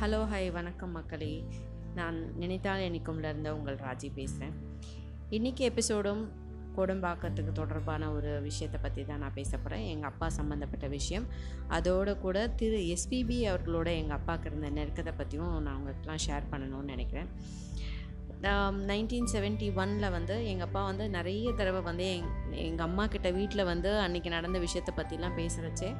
Hello hi வணக்கம் மக்களே. நான் நினைத்தால் இணைக்கும்ல இருந்த உங்கள் ராஜி பேசுகிறேன் இன்றைக்கி எபிசோடும் கோடம்பாக்கத்துக்கு தொடர்பான ஒரு விஷயத்தை பற்றி தான் நான் பேச போகிறேன் எங்கள் அப்பா சம்மந்தப்பட்ட விஷயம். அதோடு கூட திரு எஸ்பிபி அவர்களோட எங்கள் அப்பாவுக்கு இருந்த நெருக்கத்தை பற்றியும் நான் உங்களுக்குலாம் ஷேர் பண்ணணும்னு நினைக்கிறேன். நைன்டீன் செவன்ட்டி ஒனில் வந்து எங்கள் அப்பா வந்து நிறைய தடவை வந்து எங் எங்கள் அம்மா கிட்ட வீட்டில் வந்து அன்றைக்கி நடந்த விஷயத்தை பற்றிலாம் பேசுகிறச்சே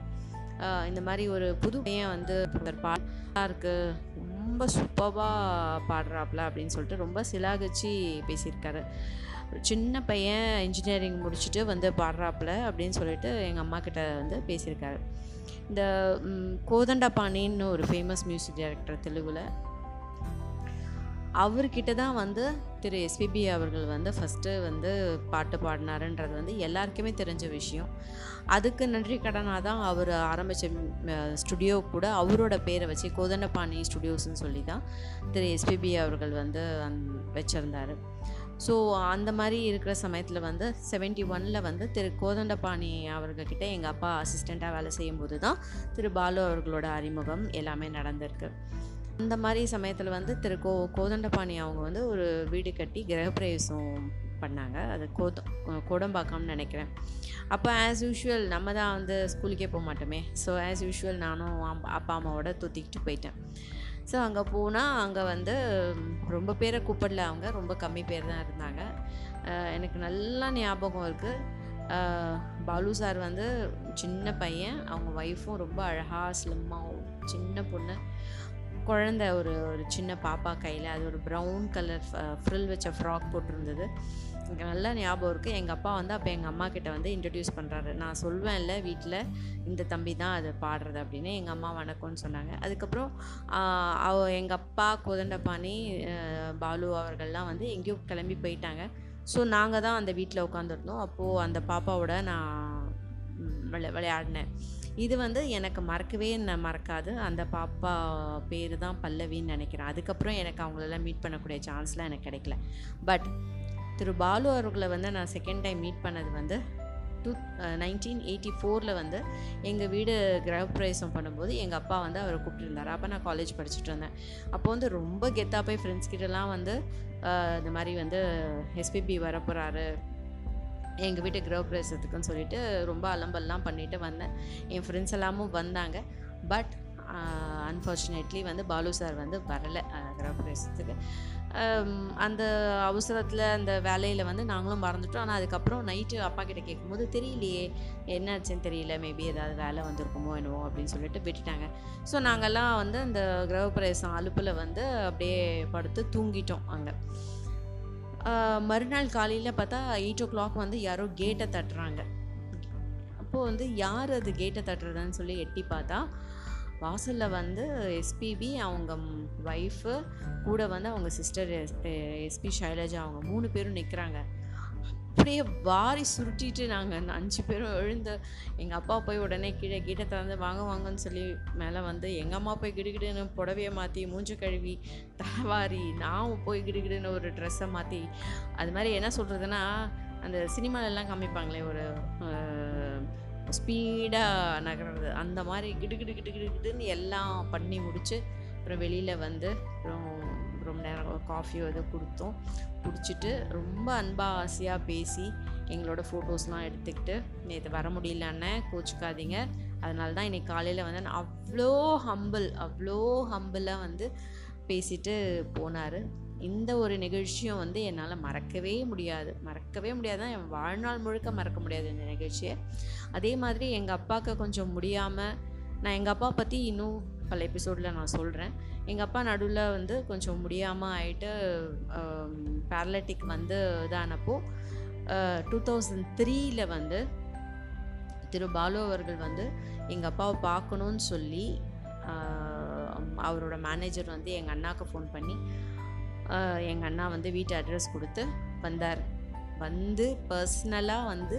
இந்த மாதிரி ஒரு புது பையன் வந்து பாடலாக இருக்குது ரொம்ப சூப்பராக பாடுறாப்புல அப்படின்னு சொல்லிட்டு ரொம்ப சிலாகிச்சு பேசியிருக்காரு. சின்ன பையன் இன்ஜினியரிங் முடிச்சுட்டு வந்து பாடுறாப்புல அப்படின்னு சொல்லிட்டு எங்கள் அம்மா கிட்ட வந்து பேசியிருக்காரு. இந்த கோதண்டபாணின்னு ஒரு ஃபேமஸ் மியூசிக் டைரக்டர் தெலுங்குல அவர்கிட்ட தான் வந்து திரு எஸ்பிபி அவர்கள் வந்து ஃபஸ்ட்டு வந்து பாட்டு பாடினாருன்றது வந்து எல்லாருக்குமே தெரிஞ்ச விஷயம். அதுக்கு நன்றி கடனாக தான் அவர் ஆரம்பித்த ஸ்டுடியோ கூட அவரோட பேரை வச்சு கோதண்டபாணி ஸ்டுடியோஸ்னு சொல்லி தான் திரு எஸ்பிபி அவர்கள் வந்து அந் வச்சுருந்தார். ஸோ அந்த மாதிரி இருக்கிற சமயத்தில் வந்து செவன்ட்டி ஒனில் வந்து திரு கோதண்டபாணி அவர்கிட்ட எங்கள் அப்பா அசிஸ்டண்ட்டாக வேலை செய்யும்போது தான் திரு பாலு அவர்களோட அறிமுகம் எல்லாமே நடந்திருக்கு. அந்த மாதிரி சமயத்தில் வந்து திரு கோ கோதண்டபாணி அவங்க வந்து ஒரு வீடு கட்டி கிரகப்பிரவேசம் பண்ணாங்க. அது கோத கோடம்பாக்கம்னு நினைக்கிறேன். அப்போ ஆஸ் யூஷுவல் நம்ம தான் வந்து ஸ்கூலுக்கே போக மாட்டோமே. ஸோ ஆஸ் யூஷுவல் நானும் அப்பா அம்மாவோட தூத்திக்கிட்டு போயிட்டேன். ஸோ அங்கே போனால் அங்கே வந்து ரொம்ப பேரை கூப்பிடல அவங்க. ரொம்ப கம்மி பேர் தான் இருந்தாங்க. எனக்கு நல்லா ஞாபகம் இருக்குது பாலு சார் வந்து சின்ன பையன். அவங்க ஒய்ஃபும் ரொம்ப அழகாக ஸ்லிம்மாக சின்ன பொண்ணு. குழந்த ஒரு ஒரு சின்ன பாப்பா கையில் அது ஒரு ப்ரௌன் கலர் ஃப்ரில் வச்ச ஃப்ராக் போட்டிருந்தது. எனக்கு நல்லா ஞாபகம் இருக்குது எங்கள் அப்பா வந்து அப்போ எங்கள் அம்மா கிட்ட வந்து இன்ட்ரடியூஸ் பண்ணுறாரு நான் சொல்வேன்ல வீட்டில் இந்த தம்பி தான் அது பாடுறது அப்படின்னு எங்கள் அம்மா வணக்கம்னு சொன்னாங்க. அதுக்கப்புறம் அவ எங்கள் அப்பா கோதண்டபாணி பாலு அவர்கள்லாம் வந்து எங்கேயோ கிளம்பி போயிட்டாங்க. ஸோ நாங்கள் தான் அந்த வீட்டில் உட்காந்துருந்தோம் அப்போது அந்த பாப்பாவோட நான் விளை விளையாடினேன். இது வந்து எனக்கு மறக்கவே ந- மறக்காது. அந்த பாப்பா பேர் தான் பல்லவின்னு நினைக்கிறேன். அதுக்கப்புறம் எனக்கு அவங்களெல்லாம் மீட் பண்ணக்கூடிய சான்ஸ்லாம் எனக்கு கிடைக்கல. பட் திரு பாலு அவர்களை வந்து நான் செகண்ட் டைம் மீட் பண்ணது வந்து டூ நைன்டீன் எயிட்டி ஃபோரில் வந்து எங்கள் வீடு கிரகப்பிரவேசம் பண்ணும்போது எங்கள் அப்பா வந்து அவரை கூப்பிட்டுருந்தார். அப்போ நான் காலேஜ் படிச்சுட்டு இருந்தேன். அப்போ வந்து ரொம்ப கெத்தாக போய் ஃப்ரெண்ட்ஸ் கிட்டலாம் வந்து இந்த மாதிரி வந்து எஸ்பிபி வரப்போகிறாரு எங்கள் வீட்டு கிரகப்பிரவேசத்துக்குன்னு சொல்லிட்டு ரொம்ப அலம்பல்லாம் பண்ணிட்டு வந்தேன். என் ஃப்ரெண்ட்ஸ் எல்லாமும் வந்தாங்க. பட் அன்ஃபார்ச்சுனேட்லி வந்து பாலு சார் வந்து வரலை கிரகப்பிரவேசத்துக்கு பிரவேசத்துக்கு. அந்த அவசரத்தில் அந்த வேலையில் வந்து நாங்களும் மறந்துட்டோம். ஆனால் அதுக்கப்புறம் நைட்டு அப்பா கிட்ட கேட்கும்போது தெரியலையே என்னாச்சுன்னு தெரியல மேபி ஏதாவது வேலை வந்திருக்குமோ என்னவோ அப்படின்னு சொல்லிட்டு விட்டுட்டாங்க. ஸோ நாங்கள்லாம் வந்து அந்த கிரகப்பிரவேசம் அலுப்பில் வந்து அப்படியே படுத்து தூங்கிட்டோம் அங்கே. மறுநாள் காலையில் பார்த்தா எயிட் ஓ கிளாக் வந்து யாரோ கேட்டை தட்டுறாங்க. அப்போது வந்து யார் அது கேட்டை தட்டுறதுன்னு சொல்லி எட்டி பார்த்தா வாசலில் வந்து எஸ்பிபி அவங்க ஒய்ஃபு கூட வந்து அவங்க சிஸ்டர் எஸ்பி சைலஜா அவங்க மூணு பேரும் நிற்கிறாங்க அப்படியே வாரி சுருட்டிட்டு நாங்கள் அஞ்சு பேரும் எழுந்து எங்கள் அப்பா போய் உடனே கீழே கீட்டை திறந்து வாங்க வாங்கன்னு சொல்லி மேலே வந்து எங்கள் அம்மா போய் கிடுகிடுன்னு புடவையை மாற்றி மூஞ்ச கழுவி தலைவாரி நான் போய் கிடுகிடுன்னு ஒரு ட்ரெஸ்ஸை மாற்றி அது மாதிரி என்ன சொல்கிறதுன்னா அந்த சினிமாலெல்லாம் காமிப்பாங்களே ஒரு ஸ்பீடாக நகர்றது. அந்த மாதிரி கிடு கிடு கிடு கிடு கிடுன்னு எல்லாம் பண்ணி முடித்து அப்புறம் வெளியில் வந்து அப்புறம் ரொம்ப நேரம் காஃபியோ ஏதோ கொடுத்தோம். குடிச்சிட்டு ரொம்ப அன்பாக ஆசையாக பேசி எங்களோட ஃபோட்டோஸ்லாம் எடுத்துக்கிட்டு நேற்று வர முடியல அண்ணன் கோச்சுக்காதீங்க. அதனால தான் இன்னைக்கு காலையில் வந்து நான் அவ்வளோ ஹம்பிள் அவ்வளோ ஹம்பிளாக வந்து பேசிட்டு போனார். இந்த ஒரு நிகழ்ச்சியும் வந்து என்னால் மறக்கவே முடியாது. மறக்கவே முடியாது. என் வாழ்நாள் முழுக்க மறக்க முடியாது இந்த நிகழ்ச்சியை. அதே மாதிரி எங்கள் அப்பாவுக்கு கொஞ்சம் முடியாமல் நான் எங்கள் அப்பா பற்றி இன்னும் பல எபிசோடில் நான் சொல்கிறேன் எங்கள் அப்பா நடுவில் வந்து கொஞ்சம் முடியாமல் ஆயிட்டு பேரலட்டிக் வந்து இதானப்போ டூ தௌசண்ட் த்ரீயில் வந்து திரு பாலு அவர்கள் வந்து எங்கள் அப்பாவை பார்க்கணுன்னு சொல்லி அவரோட மேனேஜர் வந்து எங்கள் அண்ணாவுக்கு ஃபோன் பண்ணி எங்கள் அண்ணா வந்து வீட்டு அட்ரஸ் கொடுத்து வந்தார். வந்து பர்சனலாக வந்து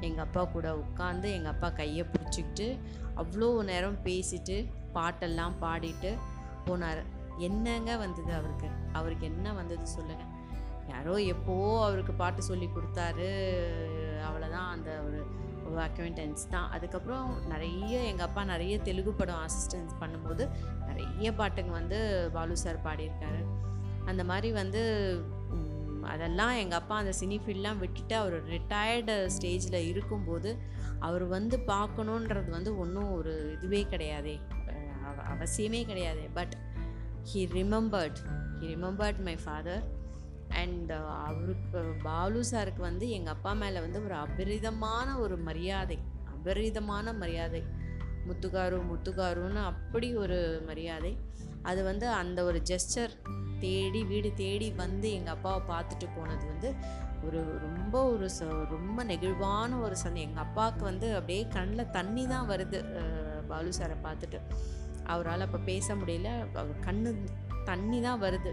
எங்கள் அப்பா கூட உட்காந்து எங்கள் அப்பா கையை பிடிச்சிக்கிட்டு அவ்வளோ நேரம் பேசிட்டு பாட்டெல்லாம் பாடிட்டு போனார். என்னங்க வந்தது அவருக்கு? அவருக்கு என்ன வந்தது சொல்லுங்கள் யாரோ எப்போவோ அவருக்கு பாட்டு சொல்லி கொடுத்தாரு. அவ்வளோதான் அந்த ஒரு ஒரு தான். அதுக்கப்புறம் நிறைய எங்கள் அப்பா நிறைய தெலுங்கு படம் அசிஸ்டன்ஸ் பண்ணும்போது நிறைய பாட்டுங்க வந்து பாலு சார் பாடியிருக்காரு. அந்த மாதிரி வந்து அதெல்லாம் எங்கள் அப்பா அந்த சினி ஃபீல்ட்லாம் விட்டுட்டு அவர் ரிட்டையர்டு ஸ்டேஜில் இருக்கும்போது அவர் வந்து பார்க்கணுன்றது வந்து ஒன்றும் ஒரு இதுவே கிடையாதே. அவ- அவசியமே கிடையாது. But he remembered he remembered my father and அவருக்கு பாலு சாருக்கு வந்து எங்கள் அப்பா மேலே வந்து ஒரு அபரிதமான ஒரு மரியாதை அபரிதமான மரியாதை. முத்துக்காரு முத்துக்காருன்னு அப்படி ஒரு மரியாதை. அது வந்து அந்த ஒரு ஜெஸ்டர் தேடி வீடு தேடி வந்து எங்கள் அப்பாவை பார்த்துட்டு போனது வந்து ஒரு ரொம்ப ஒரு ச ரொம்ப நெகிழ்வான ஒரு சந்தை எங்கள் அப்பாவுக்கு வந்து அப்படியே கண்ணில் தண்ணி தான் வருது பாலு சாரை பார்த்துட்டு. அவரால் அப்போ பேச முடியல. அவர் கண்ணு தண்ணி தான் வருது.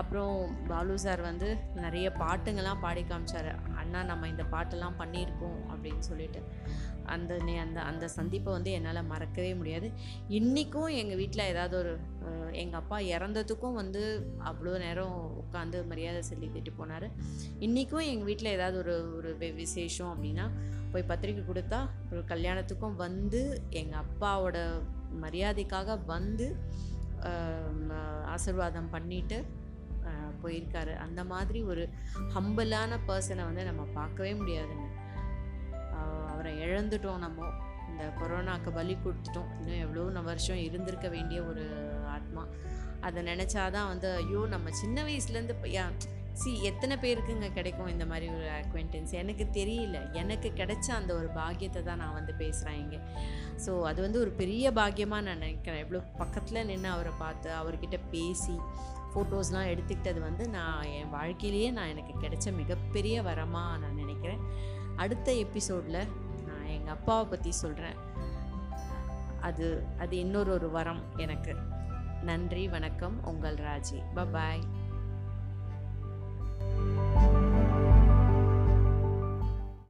அப்புறம் பாலு சார் வந்து நிறைய பாட்டுங்கள்லாம் பாடி காமிச்சார். அண்ணா நம்ம இந்த பாட்டெல்லாம் பண்ணியிருக்கோம் அப்படின்னு சொல்லிட்டு. அந்த அந்த அந்த சந்திப்பை வந்து என்னால் மறக்கவே முடியாது. இன்றைக்கும் எங்கள் வீட்டில் ஏதாவது ஒரு எங்கள் அப்பா இறந்ததுக்கும் வந்து அவ்வளோ நேரம் உட்காந்து மரியாதை செலுத்திட்டு போனார். இன்றைக்கும் எங்கள் வீட்டில் ஏதாவது ஒரு ஒரு விசேஷம் அப்படின்னா போய் பத்திரிக்கை கொடுத்தா ஒரு கல்யாணத்துக்கும் வந்து எங்கள் அப்பாவோட மரியாதைக்காக வந்து ஆசிர்வாதம் ஆசீர்வாதம் போயிருக்காரு. அந்த மாதிரி ஒரு ஹம்பிளான பர்சனை வந்து நம்ம பார்க்கவே முடியாதுங்க. அவரை இழந்துட்டோம் நம்ம. இந்த கொரோனாக்கு பலி கொடுத்துட்டோம். இன்னும் எவ்வளோ வருஷம் இருந்திருக்க வேண்டிய ஒரு ஆத்மா. அதை நினச்சாதான் வந்து ஐயோ நம்ம சின்ன வயசுலேருந்து சி எத்தனை பேருக்குங்க கிடைக்கும் இந்த மாதிரி ஒரு அக்வெண்டன்ஸ் எனக்கு தெரியல. எனக்கு கிடைச்ச அந்த ஒரு பாக்கியத்தை தான் நான் வந்து பேசுகிறேன் இங்கே. ஸோ அது வந்து ஒரு பெரிய பாக்கியமாக நான் நினைக்கிறேன். எவ்வளோ பக்கத்தில் நின்று அவரை பார்த்து அவர்கிட்ட பேசி ஃபோட்டோஸ்லாம் எடுத்துக்கிட்டது வந்து நான் என் வாழ்க்கையிலேயே நான் எனக்கு கிடைச்ச மிகப்பெரிய வரமாக நான் நினைக்கிறேன். அடுத்த எபிசோடில் நான் எங்கள் அப்பாவை பற்றி சொல்கிறேன் அது அது இன்னொரு ஒரு வரம் எனக்கு. நன்றி வணக்கம். உங்கள் ராஜி. பாய்